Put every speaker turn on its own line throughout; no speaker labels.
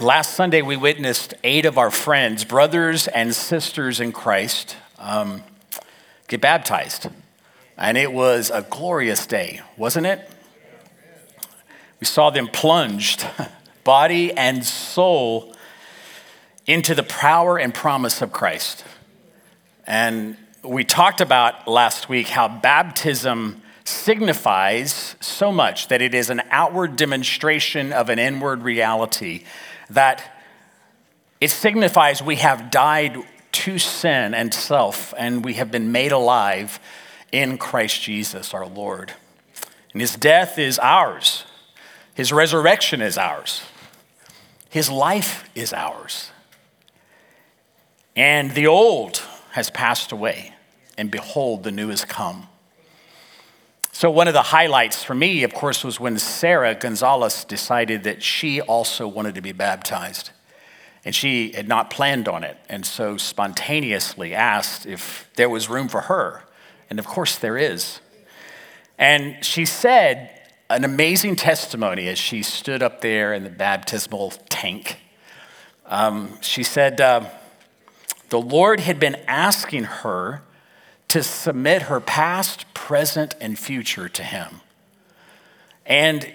Last Sunday, we witnessed eight of our friends, brothers and sisters in Christ, um, get baptized. And it was a glorious day, wasn't it? We saw them plunged, body and soul, into the power and promise of Christ. And we talked about last week how baptism signifies so much that it is an outward demonstration of an inward reality that it signifies we have died to sin and self, and we have been made alive in Christ Jesus our Lord. And his death is ours, his resurrection is ours, his life is ours. And the old has passed away, and behold, the new has come. So, one of the highlights for me, of course, was when Sarah Gonzalez decided that she also wanted to be baptized. And she had not planned on it, and so spontaneously asked if there was room for her. And of course, there is. And she said an amazing testimony as she stood up there in the baptismal tank. Um, she said, uh, The Lord had been asking her to submit her past, present, and future to Him. And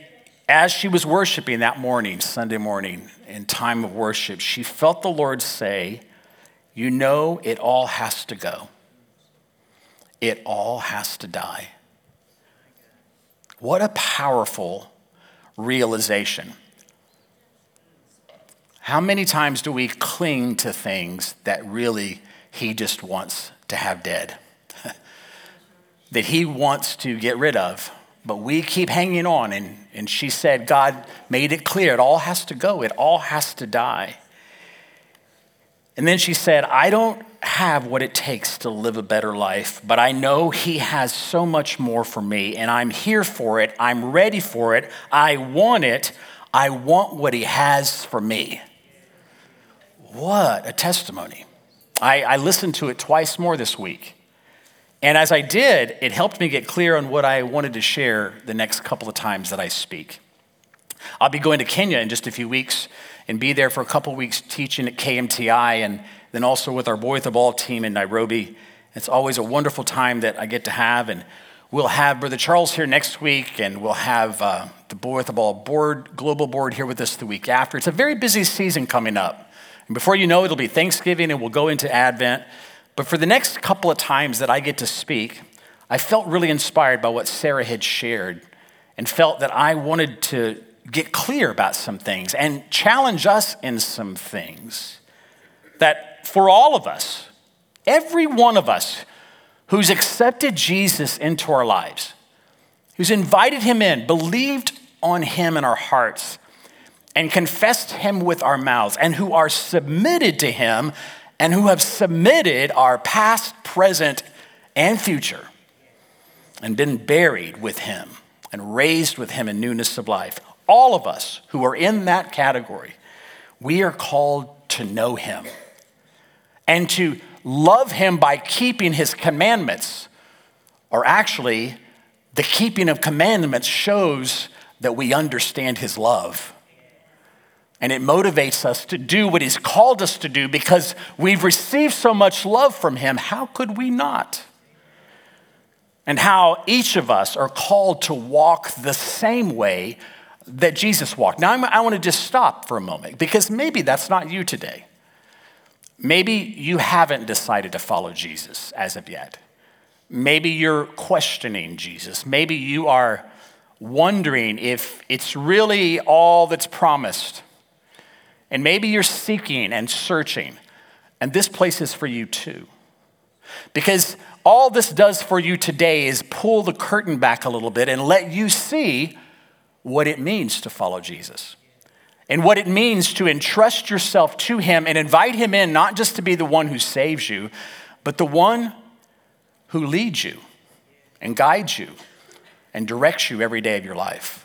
as she was worshiping that morning, Sunday morning, in time of worship, she felt the Lord say, You know, it all has to go. It all has to die. What a powerful realization. How many times do we cling to things that really He just wants to have dead? That he wants to get rid of. But we keep hanging on. And, and she said, God made it clear it all has to go, it all has to die. And then she said, I don't have what it takes to live a better life, but I know He has so much more for me, and I'm here for it. I'm ready for it. I want it. I want what He has for me. What a testimony. I, I listened to it twice more this week. And as I did, it helped me get clear on what I wanted to share the next couple of times that I speak. I'll be going to Kenya in just a few weeks and be there for a couple weeks teaching at KMTI and then also with our Boy with the Ball team in Nairobi. It's always a wonderful time that I get to have. And we'll have Brother Charles here next week, and we'll have uh, the Boy with the Ball board, global board here with us the week after. It's a very busy season coming up. And before you know it, it'll be Thanksgiving and we'll go into Advent. But for the next couple of times that I get to speak, I felt really inspired by what Sarah had shared and felt that I wanted to get clear about some things and challenge us in some things. That for all of us, every one of us who's accepted Jesus into our lives, who's invited him in, believed on him in our hearts, and confessed him with our mouths, and who are submitted to him and who have submitted our past, present, and future and been buried with him and raised with him in newness of life. All of us who are in that category, we are called to know him and to love him by keeping his commandments, or actually, the keeping of commandments shows that we understand his love. And it motivates us to do what He's called us to do because we've received so much love from Him. How could we not? And how each of us are called to walk the same way that Jesus walked. Now, i want to just stop for a moment because maybe that's not you today. Maybe you haven't decided to follow Jesus as of yet. Maybe you're questioning Jesus. Maybe you are wondering if it's really all that's promised. And maybe you're seeking and searching, and this place is for you too. Because all this does for you today is pull the curtain back a little bit and let you see what it means to follow Jesus and what it means to entrust yourself to Him and invite Him in, not just to be the one who saves you, but the one who leads you and guides you and directs you every day of your life.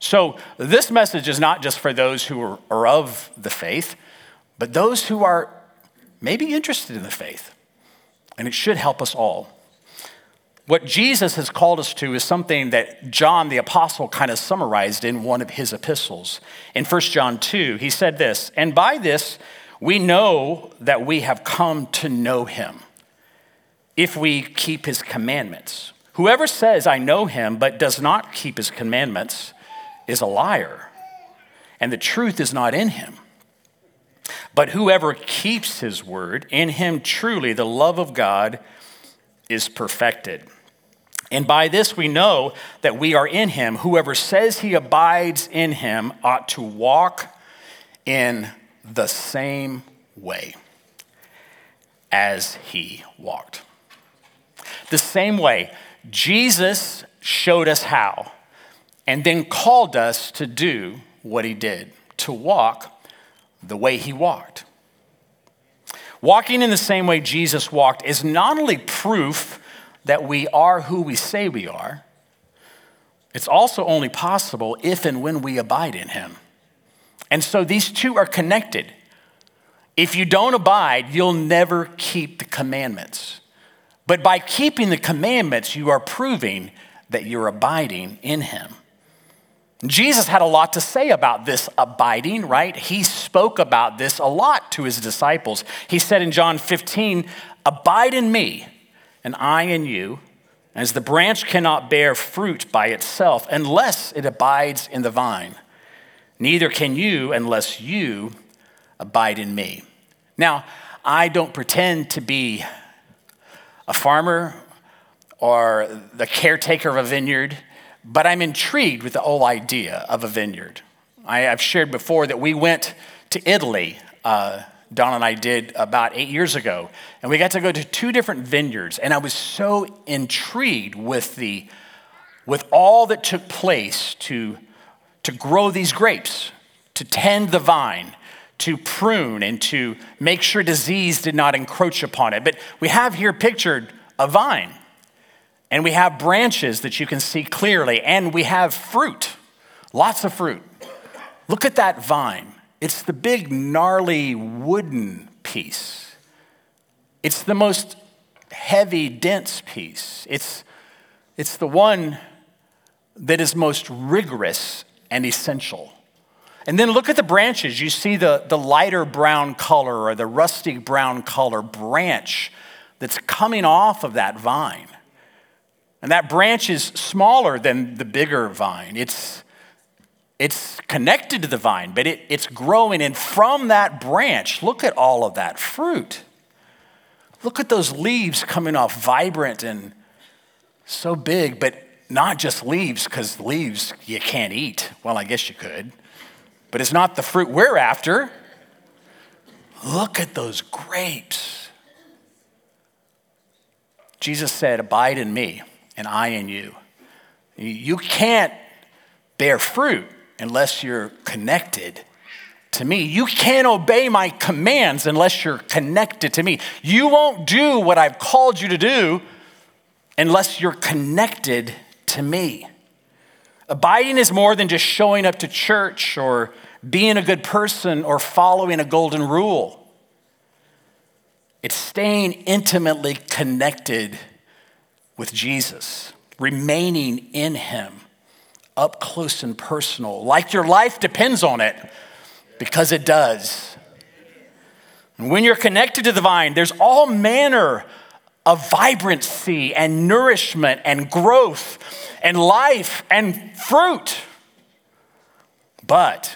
So, this message is not just for those who are, of the faith, but those who are maybe interested in the faith. And it should help us all. What Jesus has called us to is something that John the Apostle kind of summarized in one of his epistles. In 1 John 2, he said this, and by this we know that we have come to know him if we keep his commandments. Whoever says, I know him, but does not keep his commandments, is a liar, and the truth is not in him. But whoever keeps his word, in him truly the love of God is perfected. And by this we know that we are in him. Whoever says he abides in him ought to walk in the same way as he walked. The same way Jesus showed us how and then called us to do what he did, to walk the way he walked. Walking in the same way Jesus walked is not only proof that we are who we say we are, it's also only possible if and when we abide in him. And so these two are connected. If you don't abide, you'll never keep the commandments. But by keeping the commandments, you are proving that you're abiding in him. Jesus had a lot to say about this abiding, right? He spoke about this a lot to his disciples. He said in John 15, Abide in me, and I in you, as the branch cannot bear fruit by itself unless it abides in the vine. Neither can you unless you abide in me. Now, I don't pretend to be a farmer or the caretaker of a vineyard. But I'm intrigued with the whole idea of a vineyard. I, have shared before that we went to Italy, uh, Don and I did about eight years ago, and we got to go to two different vineyards, and I was so intrigued with the with all that took place to, to grow these grapes, to tend the vine, to prune, and to make sure disease did not encroach upon it. But we have here pictured a vine. And we have branches that you can see clearly, and we have fruit, lots of fruit. Look at that vine. It's the big, gnarly wooden piece. It's the most heavy, dense piece. It's, it's the one that is most rigorous and essential. And then look at the branches. You see the, the lighter brown color or the rusty brown color branch that's coming off of that vine. And that branch is smaller than the bigger vine. It's, it's connected to the vine, but it, it's growing. And from that branch, look at all of that fruit. Look at those leaves coming off, vibrant and so big, but not just leaves, because leaves you can't eat. Well, I guess you could, but it's not the fruit we're after. Look at those grapes. Jesus said, Abide in me and I in you. You can't bear fruit unless you're connected to me. You can't obey my commands unless you're connected to me. You won't do what I've called you to do unless you're connected to me. Abiding is more than just showing up to church or being a good person or following a golden rule. It's staying intimately connected with Jesus, remaining in Him, up close and personal, like your life depends on it, because it does. And when you're connected to the vine, there's all manner of vibrancy and nourishment and growth and life and fruit. But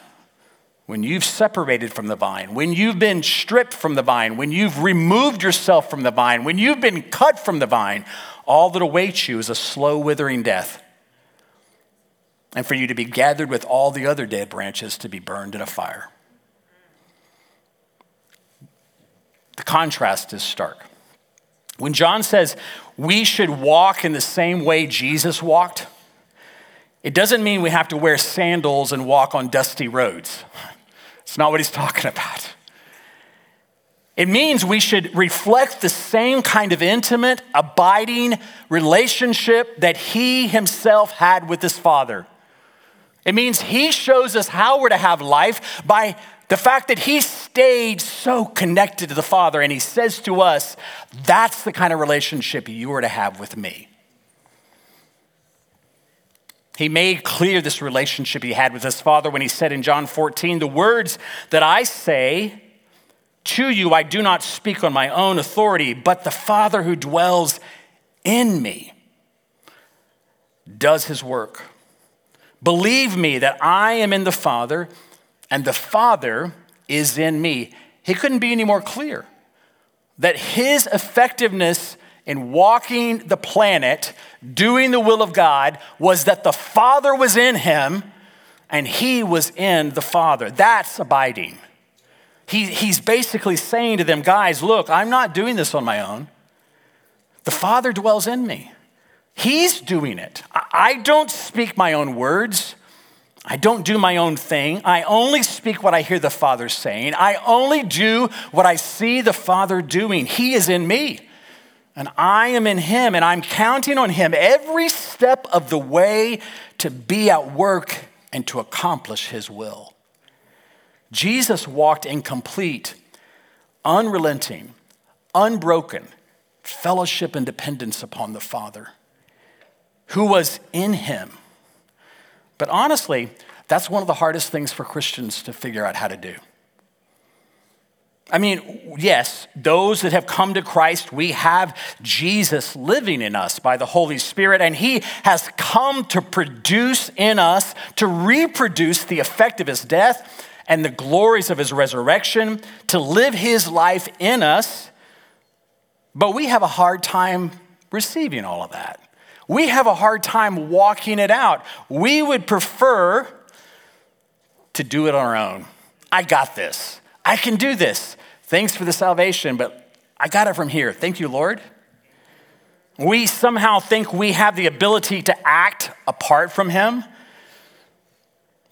when you've separated from the vine, when you've been stripped from the vine, when you've removed yourself from the vine, when you've been cut from the vine, all that awaits you is a slow withering death. And for you to be gathered with all the other dead branches to be burned in a fire. The contrast is stark. When John says we should walk in the same way Jesus walked, it doesn't mean we have to wear sandals and walk on dusty roads. It's not what he's talking about. It means we should reflect the same kind of intimate, abiding relationship that he himself had with his father. It means he shows us how we're to have life by the fact that he stayed so connected to the Father and he says to us, That's the kind of relationship you are to have with me. He made clear this relationship he had with his Father when he said in John 14, The words that I say to you, I do not speak on my own authority, but the Father who dwells in me does his work. Believe me that I am in the Father and the Father is in me. He couldn't be any more clear that his effectiveness in walking the planet, doing the will of God, was that the Father was in him and he was in the Father. That's abiding. He, he's basically saying to them, guys, look, I'm not doing this on my own. The Father dwells in me. He's doing it. I don't speak my own words. I don't do my own thing. I only speak what I hear the Father saying. I only do what I see the Father doing. He is in me, and I am in Him, and I'm counting on Him every step of the way to be at work and to accomplish His will. Jesus walked in complete, unrelenting, unbroken fellowship and dependence upon the Father, who was in Him but honestly, that's one of the hardest things for Christians to figure out how to do. I mean, yes, those that have come to Christ, we have Jesus living in us by the Holy Spirit, and He has come to produce in us, to reproduce the effect of His death and the glories of His resurrection, to live His life in us. But we have a hard time receiving all of that we have a hard time walking it out. We would prefer to do it on our own. I got this. I can do this. Thanks for the salvation, but I got it from here. Thank you, Lord. We somehow think we have the ability to act apart from Him.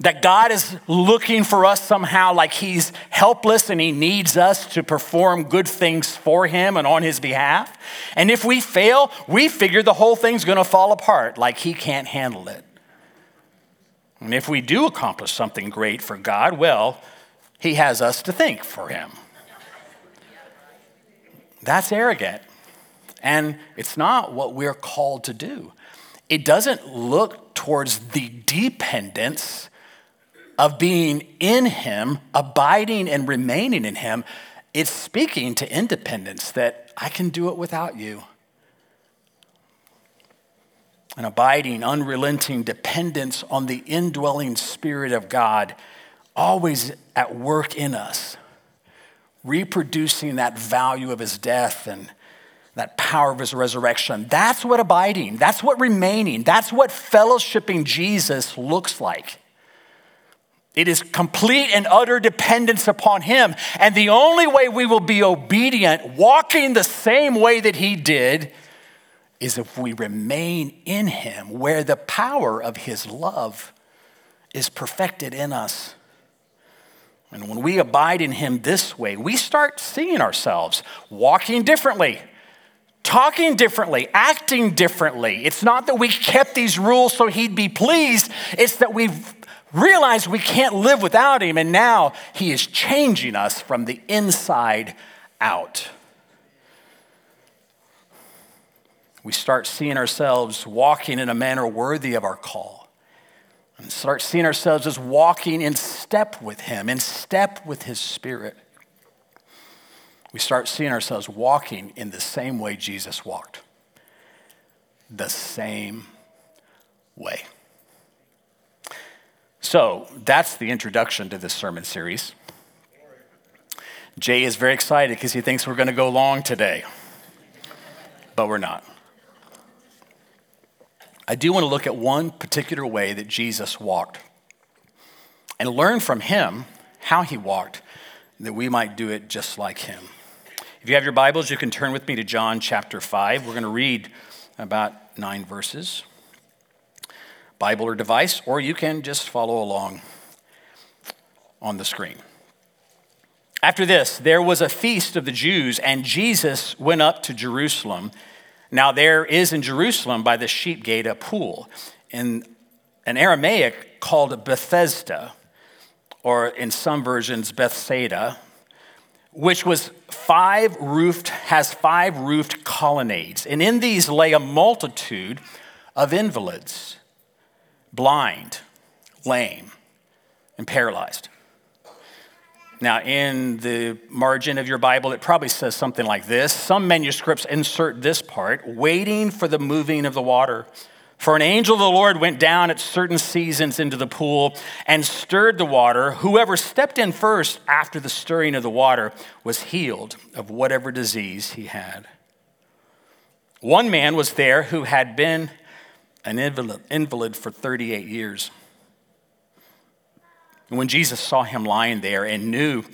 That God is looking for us somehow like He's helpless and He needs us to perform good things for Him and on His behalf. And if we fail, we figure the whole thing's gonna fall apart, like He can't handle it. And if we do accomplish something great for God, well, He has us to thank for Him. That's arrogant. And it's not what we're called to do. It doesn't look towards the dependence of being in Him, abiding and remaining in Him, it's speaking to independence that I can do it without you. An abiding, unrelenting dependence on the indwelling Spirit of God, always at work in us, reproducing that value of His death and that power of his resurrection. That's what abiding, that's what remaining, that's what fellowshipping Jesus looks like. It is complete and utter dependence upon Him. And the only way we will be obedient, walking the same way that He did, is if we remain in Him, where the power of His love is perfected in us. And when we abide in Him this way, we start seeing ourselves walking differently, talking differently, acting differently. It's not that we kept these rules so He'd be pleased, it's that we've realize we can't live without Him, and now He is changing us from the inside out. We start seeing ourselves walking in a manner worthy of our call, and start seeing ourselves as walking in step with Him, in step with His Spirit. We start seeing ourselves walking in the same way Jesus walked. The same way. So that's the introduction to this sermon series. Jay is very excited because he thinks we're going to go long today, but we're not. I do want to look at one particular way that Jesus walked and learn from him how he walked, that we might do it just like him. If you have your Bibles, you can turn with me to John chapter 5. We're going to read about nine verses. Bible or device, or you can just follow along on the screen. After this, there was a feast of the Jews, and Jesus went up to Jerusalem. Now, there is in Jerusalem by the sheep gate a pool, in an Aramaic called Bethesda, or in some versions, Bethsaida, which was five roofed, has five roofed colonnades. And in these lay a multitude of invalids blind, lame, and paralyzed. Now, in the margin of your Bible, it probably says something like this. Some manuscripts insert this part waiting for the moving of the water. For an angel of the Lord went down at certain seasons into the pool and stirred the water. Whoever stepped in first after the stirring of the water was healed of whatever disease he had. One man was there who had been an invalid for 38 years. And when Jesus saw him lying there and knew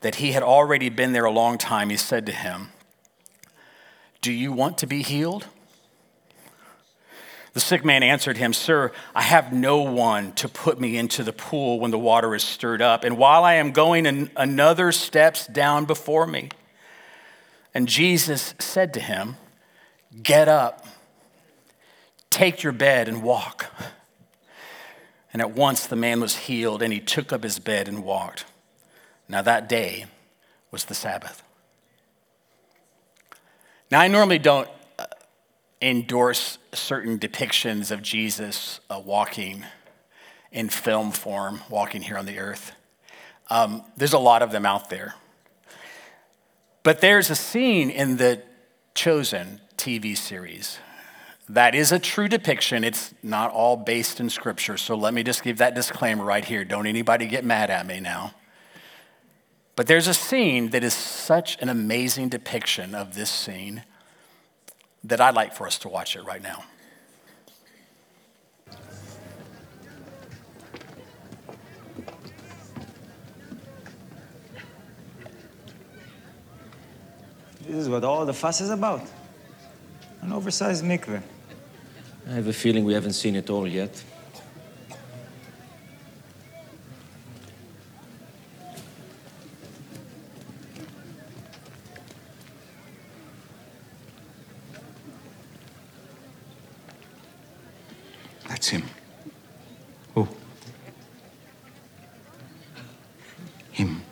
that he had already been there a long time, he said to him, Do you want to be healed? The sick man answered him, Sir, I have no one to put me into the pool when the water is stirred up, and while I am going, another steps down before me. And Jesus said to him, Get up, take your bed, and walk. And at once the man was healed, and he took up his bed and walked. Now that day was the Sabbath. Now, I normally don't uh, endorse certain depictions of Jesus uh, walking in film form, walking here on the earth. Um, there's a lot of them out there. But there's a scene in the Chosen TV series that is a true depiction. It's not all based in scripture. So let me just give that disclaimer right here. Don't anybody get mad at me now. But there's a scene that is such an amazing depiction of this scene that I'd like for us to watch it right now.
This is what all the fuss is about. An oversized mikveh.
I have a feeling we haven't seen it all yet.
That's him. Who? Him.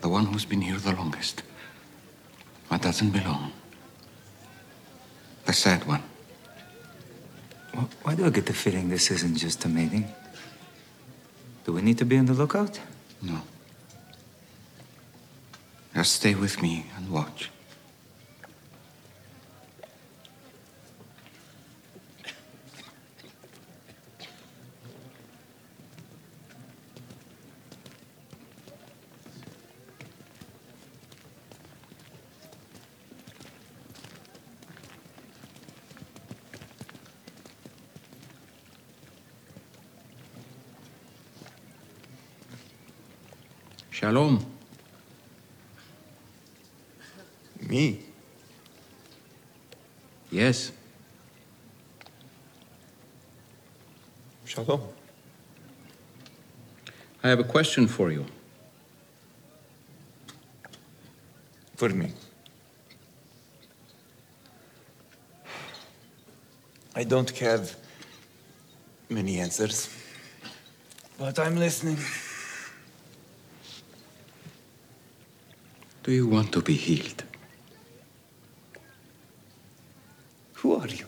The one who's been here the longest. But doesn't belong the sad one.
Why do I get the feeling this isn't just a meeting? Do we need to be on the lookout?
No. Just stay with me and watch. Shalom.
Me?
Yes.
Shalom.
I have a question for you.
For me. I don't have many answers, but I'm listening.
Do you want to be healed?
Who are you?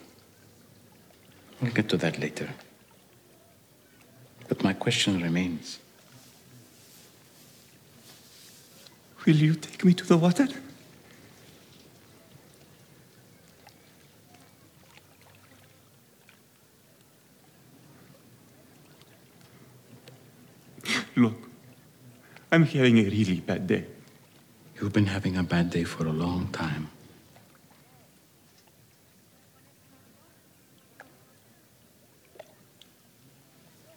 We'll get to that later. But my question remains.
Will you take me to the water? Look, I'm having a really bad day.
You've been having a bad day for a long time.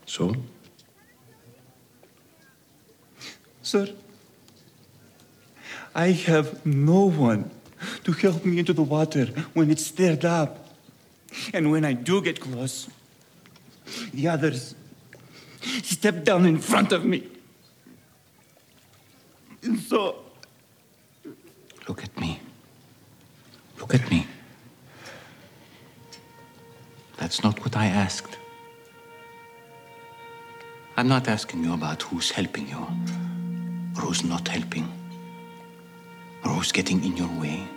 So?
Sir, I have no one to help me into the water when it's stirred up. And when I do get close, the others step down in front of me. So
Look at me. Look at me. That's not what I asked. I'm not asking you about who's helping you or who's not helping or who's getting in your way.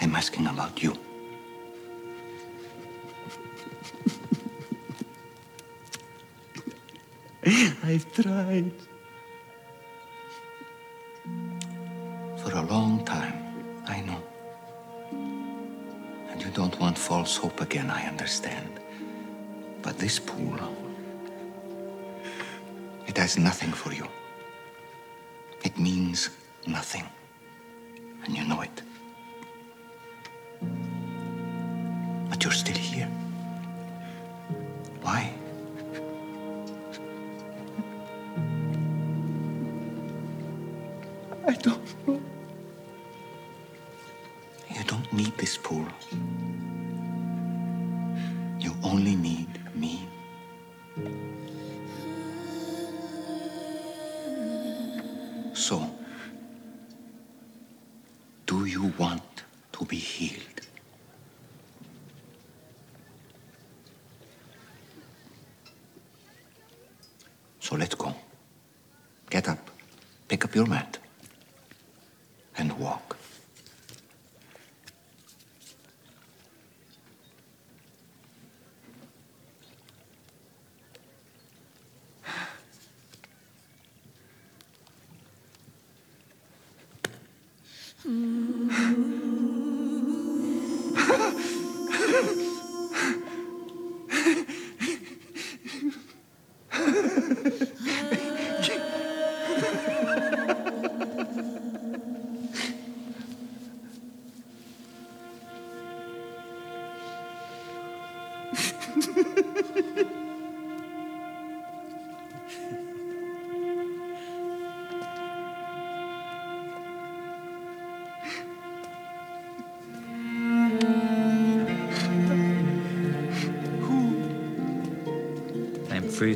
I'm asking about you.
I've tried.
For a long time, I know. And you don't want false hope again, I understand. But this pool, it has nothing for you. It means nothing. And you know it. But you're still here. So, do you want to be healed? So let's go. Get up, pick up your mat,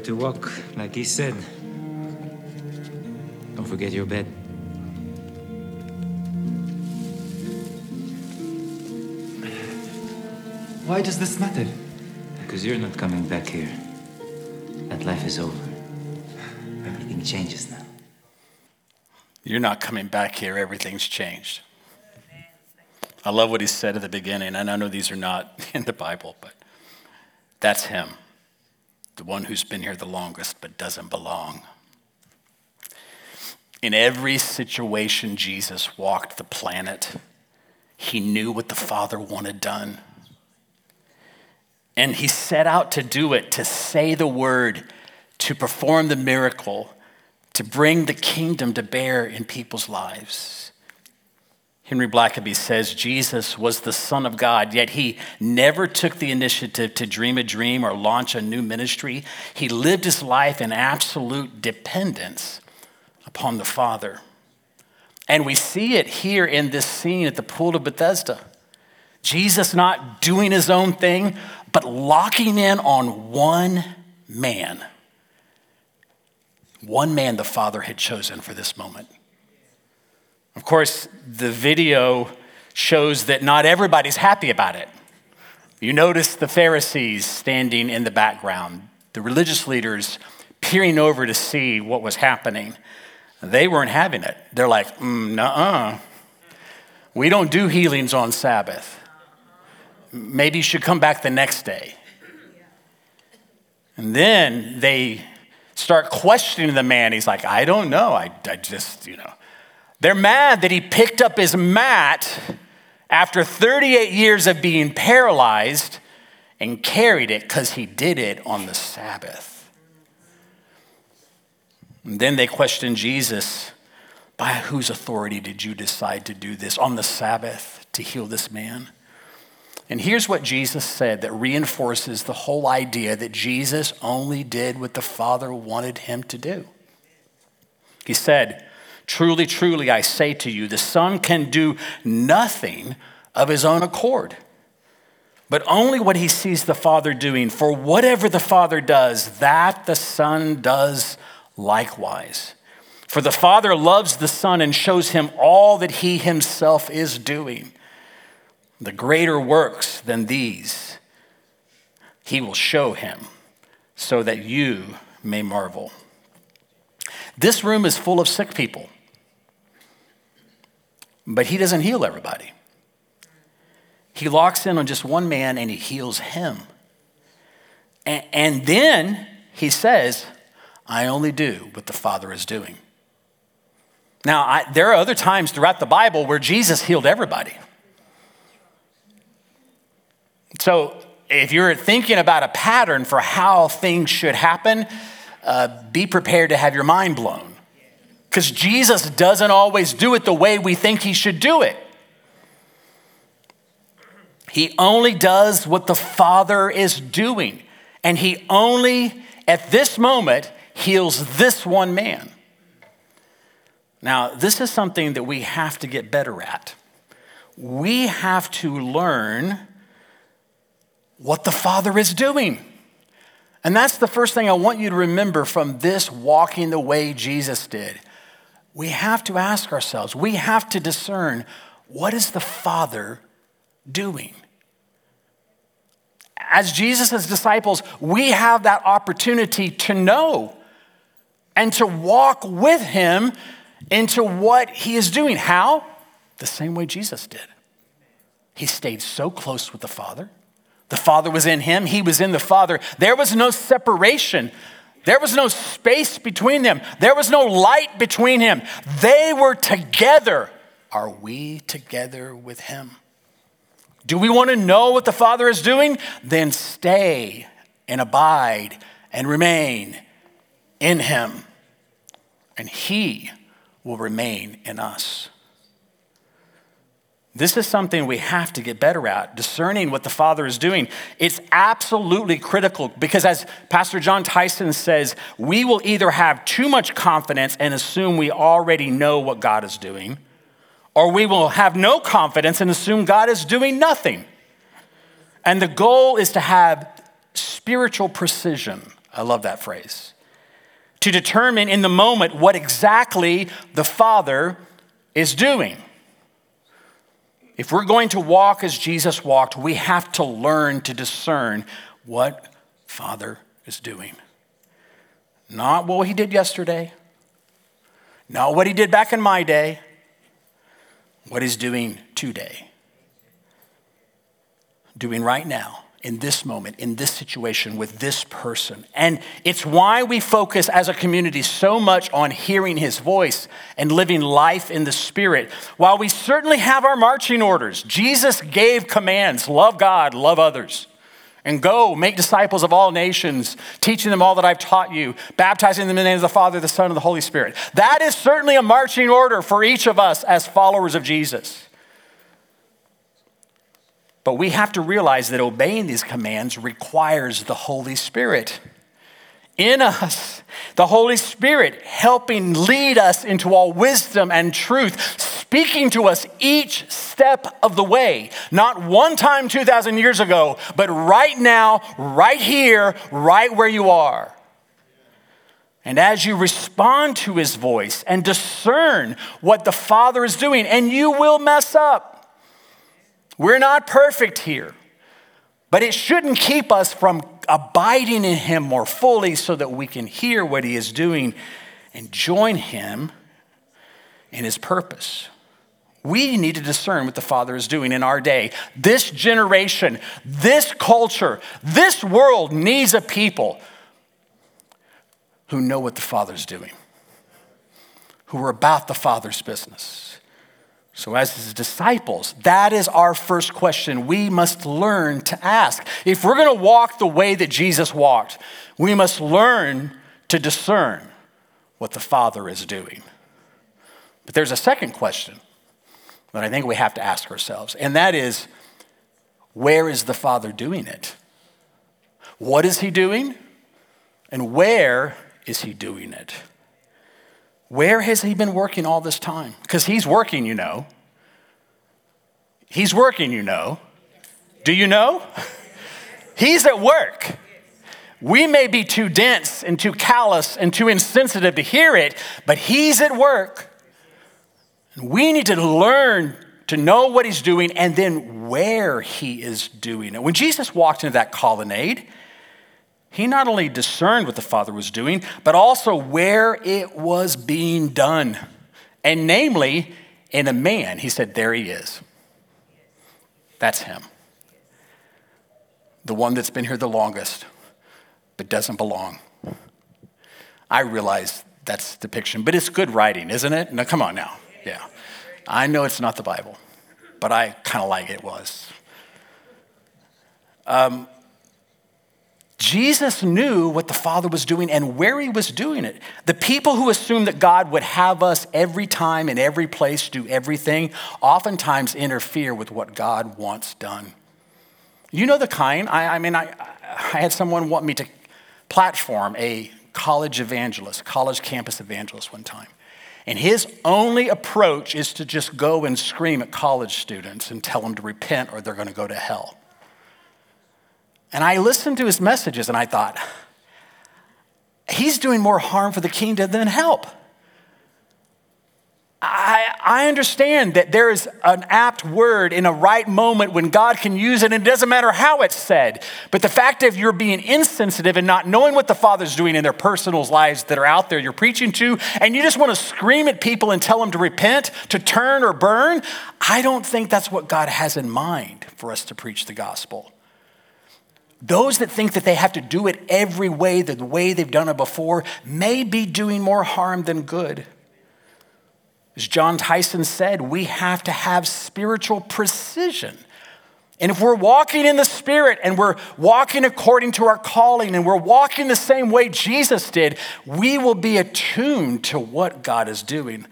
to walk, like he said. Don't forget your bed.
Why does this matter?
Because you're not coming back here. That life is over. Everything changes now.
You're not coming back here. Everything's changed. I love what he said at the beginning, and I know these are not in the Bible, but that's him, the one who's been here the longest but doesn't belong. In every situation, Jesus walked the planet. He knew what the Father wanted done. And he set out to do it, to say the word, to perform the miracle, to bring the kingdom to bear in people's lives. Henry Blackaby says Jesus was the Son of God, yet he never took the initiative to dream a dream or launch a new ministry. He lived his life in absolute dependence upon the Father. And we see it here in this scene at the pool of Bethesda. Jesus not doing his own thing, but locking in on one man. One man the Father had chosen for this moment. Of course, the video shows that not everybody's happy about it. You notice the Pharisees standing in the background, the religious leaders peering over to see what was happening. They weren't having it. They're like, mm, nuh-uh. We don't do healings on Sabbath. Maybe you should come back the next day. And then they start questioning the man. He's like, I don't know. I, I just, you know. They're mad that he picked up his mat after 38 years of being paralyzed and carried it because he did it on the Sabbath. And then they questioned Jesus by whose authority did you decide to do this on the Sabbath to heal this man? And here's what Jesus said that reinforces the whole idea that Jesus only did what the Father wanted him to do. He said, Truly, truly, I say to you, the Son can do nothing of his own accord, but only what he sees the Father doing. For whatever the Father does, that the Son does likewise. For the Father loves the Son and shows him all that he himself is doing. The greater works than these he will show him, so that you may marvel. This room is full of sick people, but he doesn't heal everybody. He locks in on just one man and he heals him. And, and then he says, I only do what the Father is doing. Now, I, there are other times throughout the Bible where Jesus healed everybody. So, if you're thinking about a pattern for how things should happen, uh, be prepared to have your mind blown. Because Jesus doesn't always do it the way we think he should do it. He only does what the Father is doing. And he only, at this moment, heals this one man. Now, this is something that we have to get better at. We have to learn what the Father is doing. And that's the first thing I want you to remember from this walking the way Jesus did. We have to ask ourselves, we have to discern what is the Father doing? As Jesus' disciples, we have that opportunity to know and to walk with Him into what He is doing. How? The same way Jesus did. He stayed so close with the Father. The Father was in him, he was in the Father. There was no separation. There was no space between them. There was no light between him. They were together. Are we together with him? Do we want to know what the Father is doing? Then stay and abide and remain in him, and he will remain in us. This is something we have to get better at, discerning what the Father is doing. It's absolutely critical because, as Pastor Jon Tyson says, we will either have too much confidence and assume we already know what God is doing, or we will have no confidence and assume God is doing nothing. And the goal is to have spiritual precision. I love that phrase. To determine in the moment what exactly the Father is doing. If we're going to walk as Jesus walked, we have to learn to discern what Father is doing. Not what he did yesterday, not what he did back in my day, what he's doing today, doing right now in this moment, in this situation, with this person. And it's why we focus as a community so much on hearing his voice and living life in the spirit. While we certainly have our marching orders, Jesus gave commands love God, love others. And go, make disciples of all nations, teaching them all that I've taught you, baptizing them in the name of the Father, the Son, and the Holy Spirit. That is certainly a marching order for each of us as followers of Jesus. But we have to realize that obeying these commands requires the Holy Spirit in us. The Holy Spirit helping lead us into all wisdom and truth, speaking to us each step of the way. Not one time 2,000 years ago, but right now, right here, right where you are. And as you respond to his voice and discern what the Father is doing, and you will mess up. We're not perfect here, but it shouldn't keep us from abiding in Him more fully so that we can hear what He is doing and join Him in His purpose. We need to discern what the Father is doing in our day. This generation, this culture, this world needs a people who know what the Father's doing, who are about the Father's business. So, as his disciples, that is our first question we must learn to ask. If we're going to walk the way that Jesus walked, we must learn to discern what the Father is doing. But there's a second question that I think we have to ask ourselves, and that is where is the Father doing it? What is he doing? And where is he doing it? Where has he been working all this time? Because he's working, you know. He's working, you know. Do you know? He's at work. We may be too dense and too callous and too insensitive to hear it, but he's at work. We need to learn to know what he's doing and then where he is doing it. When Jesus walked into that colonnade, he not only discerned what the Father was doing, but also where it was being done. And namely, in a man, he said, There he is. That's him. The one that's been here the longest, but doesn't belong. I realize that's depiction, but it's good writing, isn't it? No, come on now. Yeah. I know it's not the Bible, but I kind of like it was. Um, Jesus knew what the Father was doing and where he was doing it. The people who assume that God would have us every time in every place do everything oftentimes interfere with what God wants done. You know the kind. I, I mean, I, I had someone want me to platform a college evangelist, college campus evangelist one time. And his only approach is to just go and scream at college students and tell them to repent or they're going to go to hell. And I listened to his messages and I thought, he's doing more harm for the kingdom than help. I, I understand that there is an apt word in a right moment when God can use it, and it doesn't matter how it's said. But the fact of you're being insensitive and not knowing what the Father's doing in their personal lives that are out there you're preaching to, and you just want to scream at people and tell them to repent, to turn or burn, I don't think that's what God has in mind for us to preach the gospel. Those that think that they have to do it every way, the way they've done it before, may be doing more harm than good. As Jon Tyson said, we have to have spiritual precision. And if we're walking in the Spirit and we're walking according to our calling and we're walking the same way Jesus did, we will be attuned to what God is doing.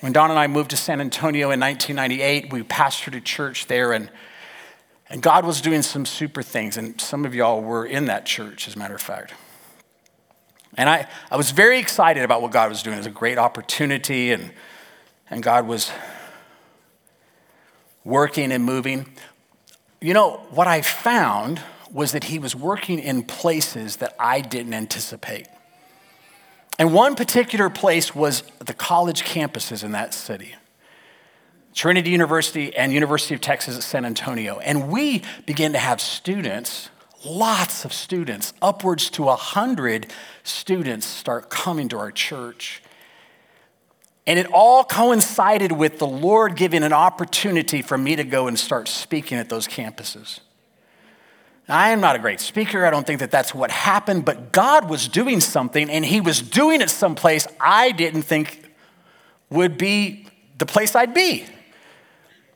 When Donna and I moved to San Antonio in 1998, we pastored a church there and and God was doing some super things, and some of y'all were in that church, as a matter of fact. And I, I was very excited about what God was doing. It was a great opportunity, and, and God was working and moving. You know, what I found was that He was working in places that I didn't anticipate. And one particular place was the college campuses in that city. Trinity University and University of Texas at San Antonio. And we began to have students, lots of students, upwards to 100 students start coming to our church. And it all coincided with the Lord giving an opportunity for me to go and start speaking at those campuses. I am not a great speaker. I don't think that that's what happened, but God was doing something, and He was doing it someplace I didn't think would be the place I'd be.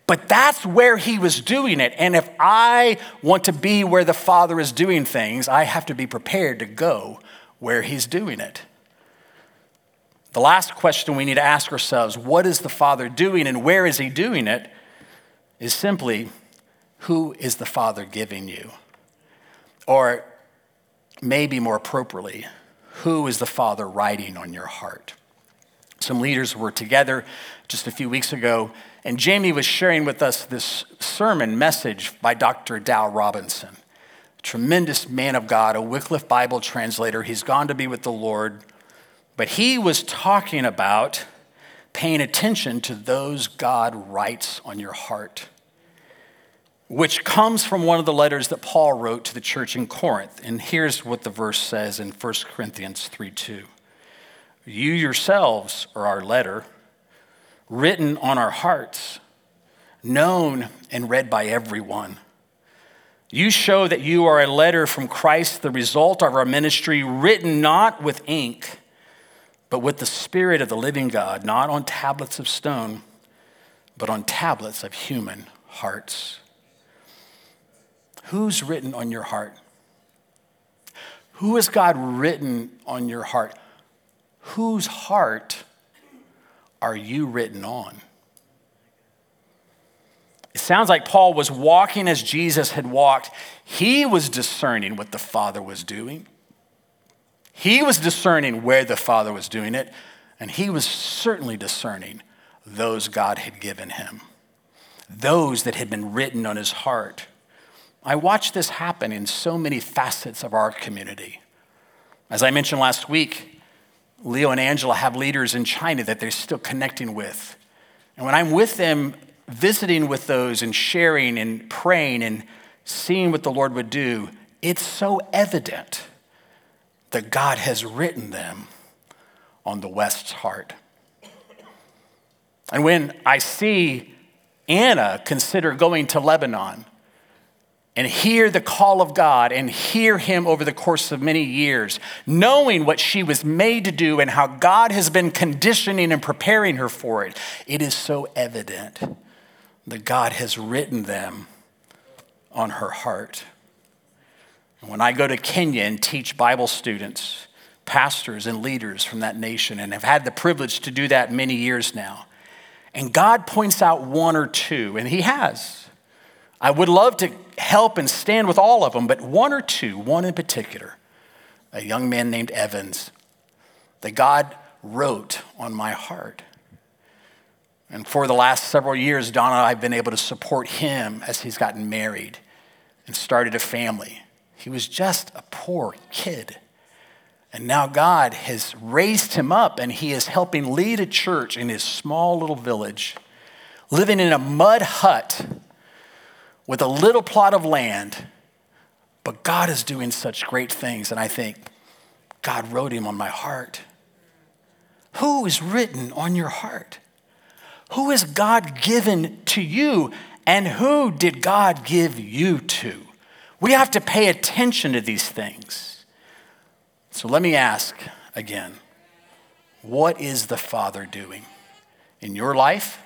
But that's where he was doing it. And if I want to be where the Father is doing things, I have to be prepared to go where he's doing it. The last question we need to ask ourselves what is the Father doing and where is he doing it? Is simply, who is the Father giving you? Or maybe more appropriately, who is the Father writing on your heart? Some leaders were together just a few weeks ago and Jamie was sharing with us this sermon message by Dr. Dow Robinson, tremendous man of God, a Wycliffe Bible translator. He's gone to be with the Lord. But he was talking about paying attention to those God writes on your heart, which comes from one of the letters that Paul wrote to the church in Corinth. And here's what the verse says in 1 Corinthians 3 2. You yourselves are our letter written on our hearts, known and read by everyone. You show that you are a letter from Christ, the result of our ministry, written not with ink, but with the Spirit of the living God, not on tablets of stone, but on tablets of human hearts. Who's written on your heart? Who has God written on your heart? Whose heart are you written on? It sounds like Paul was walking as Jesus had walked. He was discerning what the Father was doing. He was discerning where the Father was doing it, and he was certainly discerning those God had given him, those that had been written on his heart. I watched this happen in so many facets of our community. As I mentioned last week, Leo and Angela have leaders in China that they're still connecting with. And when I'm with them, visiting with those and sharing and praying and seeing what the Lord would do, it's so evident that God has written them on the West's heart. And when I see Anna consider going to Lebanon, and hear the call of God and hear Him over the course of many years, knowing what she was made to do and how God has been conditioning and preparing her for it, it is so evident that God has written them on her heart. And when I go to Kenya and teach Bible students, pastors, and leaders from that nation, and have had the privilege to do that many years now, and God points out one or two, and He has. I would love to help and stand with all of them, but one or two, one in particular, a young man named Evans, that God wrote on my heart. And for the last several years, Donna and I have been able to support him as he's gotten married and started a family. He was just a poor kid. And now God has raised him up and he is helping lead a church in his small little village, living in a mud hut with a little plot of land. But God is doing such great things. And I think, God wrote him on my heart. Who is written on your heart? Who is God given to you? And who did God give you to? We have to pay attention to these things. So let me ask again what is the Father doing in your life,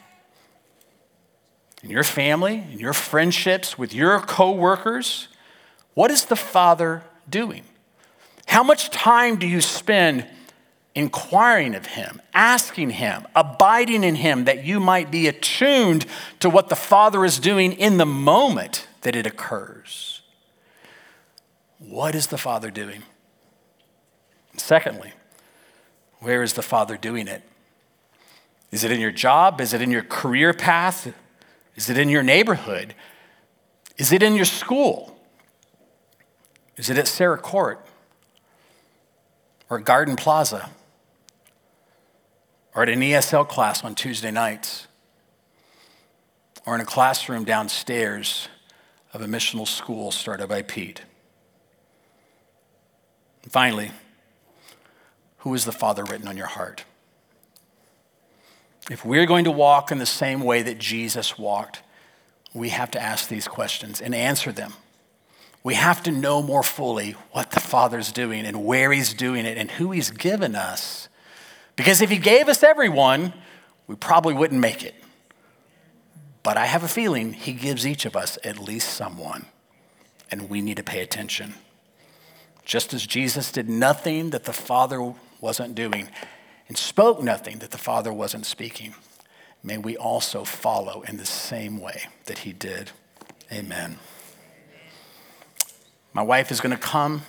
in your family, in your friendships, with your coworkers? What is the Father doing? How much time do you spend inquiring of Him, asking Him, abiding in Him, that you might be attuned to what the Father is doing in the moment that it occurs? What is the Father doing? Secondly, where is the Father doing it? Is it in your job? Is it in your career path? Is it in your neighborhood? Is it in your school? Is it at Sarah Court? Or Garden Plaza? Or at an ESL class on Tuesday nights? Or in a classroom downstairs of a missional school started by Pete? And finally, who is the Father written on your heart? If we're going to walk in the same way that Jesus walked, we have to ask these questions and answer them. We have to know more fully what the Father's doing and where He's doing it and who He's given us. Because if He gave us everyone, we probably wouldn't make it. But I have a feeling He gives each of us at least someone, and we need to pay attention. Just as Jesus did nothing that the Father wasn't doing and spoke nothing that the Father wasn't speaking, may we also follow in the same way that He did. Amen. My wife is going to come,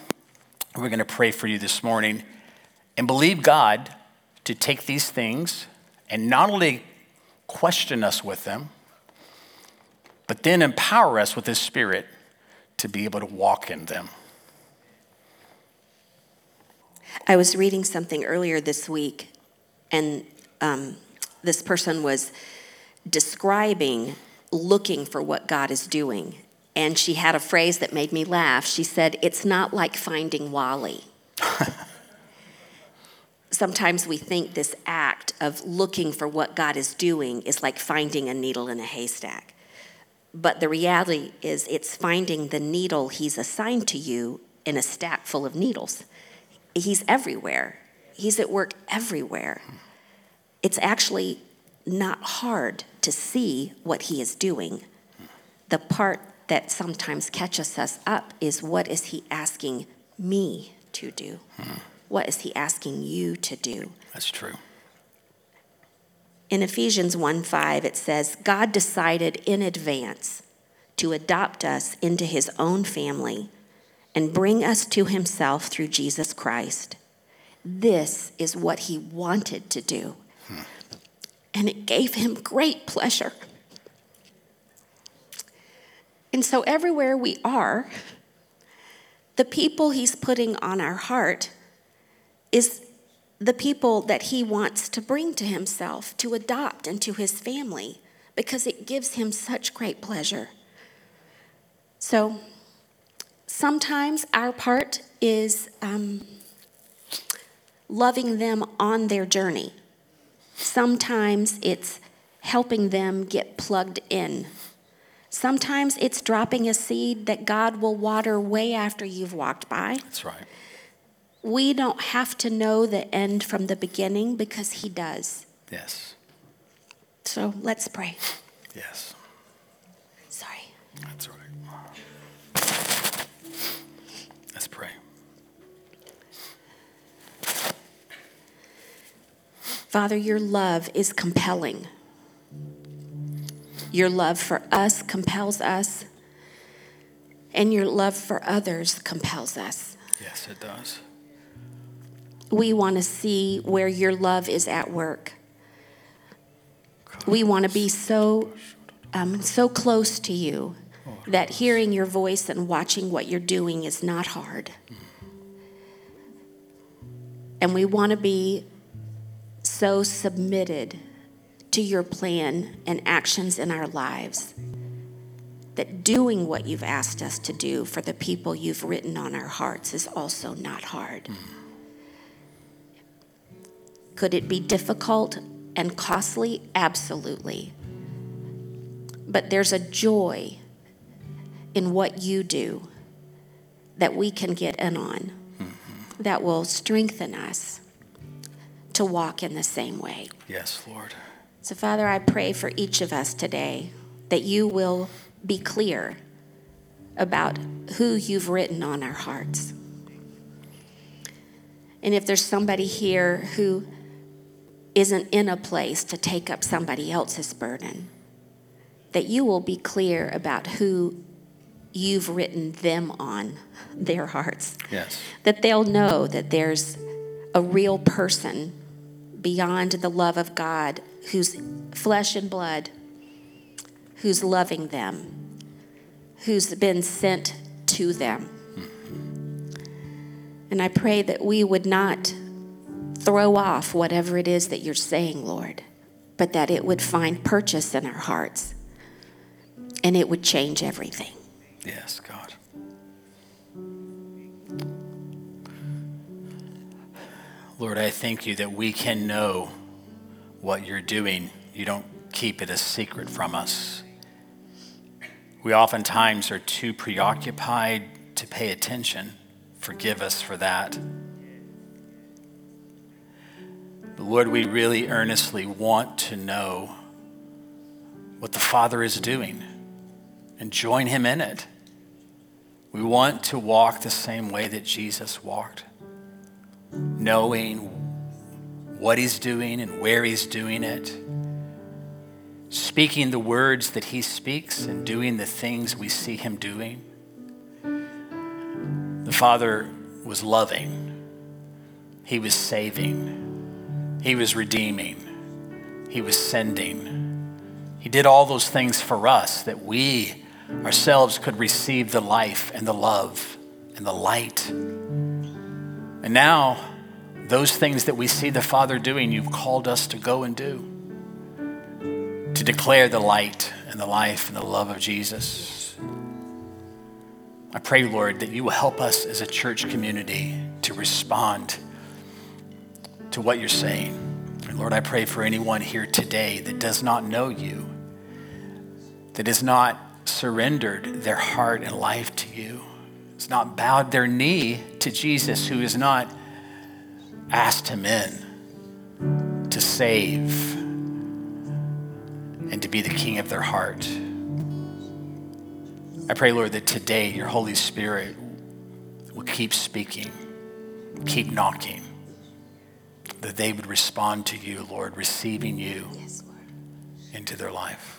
we're going to pray for you this morning and believe God to take these things and not only question us with them, but then empower us with His Spirit to be able to walk in them.
I was reading something earlier this week, and um, this person was describing looking for what God is doing. And she had a phrase that made me laugh. She said, It's not like finding Wally. Sometimes we think this act of looking for what God is doing is like finding a needle in a haystack. But the reality is, it's finding the needle He's assigned to you in a stack full of needles. He's everywhere, He's at work everywhere. It's actually not hard to see what He is doing. The part that sometimes catches us up is what is He asking me to do? What is He asking you to do?
That's true.
In Ephesians 1 5, it says, God decided in advance to adopt us into his own family and bring us to himself through Jesus Christ. This is what he wanted to do. And it gave him great pleasure. And so, everywhere we are, the people he's putting on our heart is the people that he wants to bring to himself, to adopt into his family, because it gives him such great pleasure. So sometimes our part is um, loving them on their journey, sometimes it's helping them get plugged in. Sometimes it's dropping a seed that God will water way after you've walked by.
That's right.
We don't have to know the end from the beginning because He does.
Yes.
So let's pray.
Yes.
Sorry.
That's right. Let's pray.
Father, your love is compelling. Your love for us compels us, and your love for others compels us.
Yes, it does.
We want to see where your love is at work. We want to be so, um, so close to you that hearing your voice and watching what you're doing is not hard. And we want to be so submitted to your plan and actions in our lives that doing what you've asked us to do for the people you've written on our hearts is also not hard. Could it be difficult and costly? Absolutely. But there's a joy in what you do that we can get in on mm-hmm. that will strengthen us to walk in the same way.
Yes, Lord.
So, Father, I pray for each of us today that you will be clear about who you've written on our hearts. And if there's somebody here who isn't in a place to take up somebody else's burden, that you will be clear about who you've written them on their hearts.
Yes.
That they'll know that there's a real person beyond the love of God who's flesh and blood, who's loving them, who's been sent to them. Mm-hmm. And I pray that we would not throw off whatever it is that you're saying, Lord, but that it would find purchase in our hearts and it would change everything.
Yes, God. Lord, I thank you that we can know what you're doing. You don't keep it a secret from us. We oftentimes are too preoccupied to pay attention. Forgive us for that. But Lord, we really earnestly want to know what the Father is doing and join Him in it. We want to walk the same way that Jesus walked, knowing what He's doing and where He's doing it, speaking the words that He speaks and doing the things we see Him doing. The Father was loving, He was saving, He was redeeming, He was sending. He did all those things for us that we ourselves could receive the life and the love and the light. And now, those things that we see the Father doing, you've called us to go and do. To declare the light and the life and the love of Jesus. I pray, Lord, that you will help us as a church community to respond to what you're saying. And Lord, I pray for anyone here today that does not know you, that is not surrendered their heart and life to you, has not bowed their knee to Jesus, who has not asked him in to save and to be the king of their heart. I pray, Lord, that today your Holy Spirit will keep speaking, keep knocking, that they would respond to you, Lord, receiving you into their life.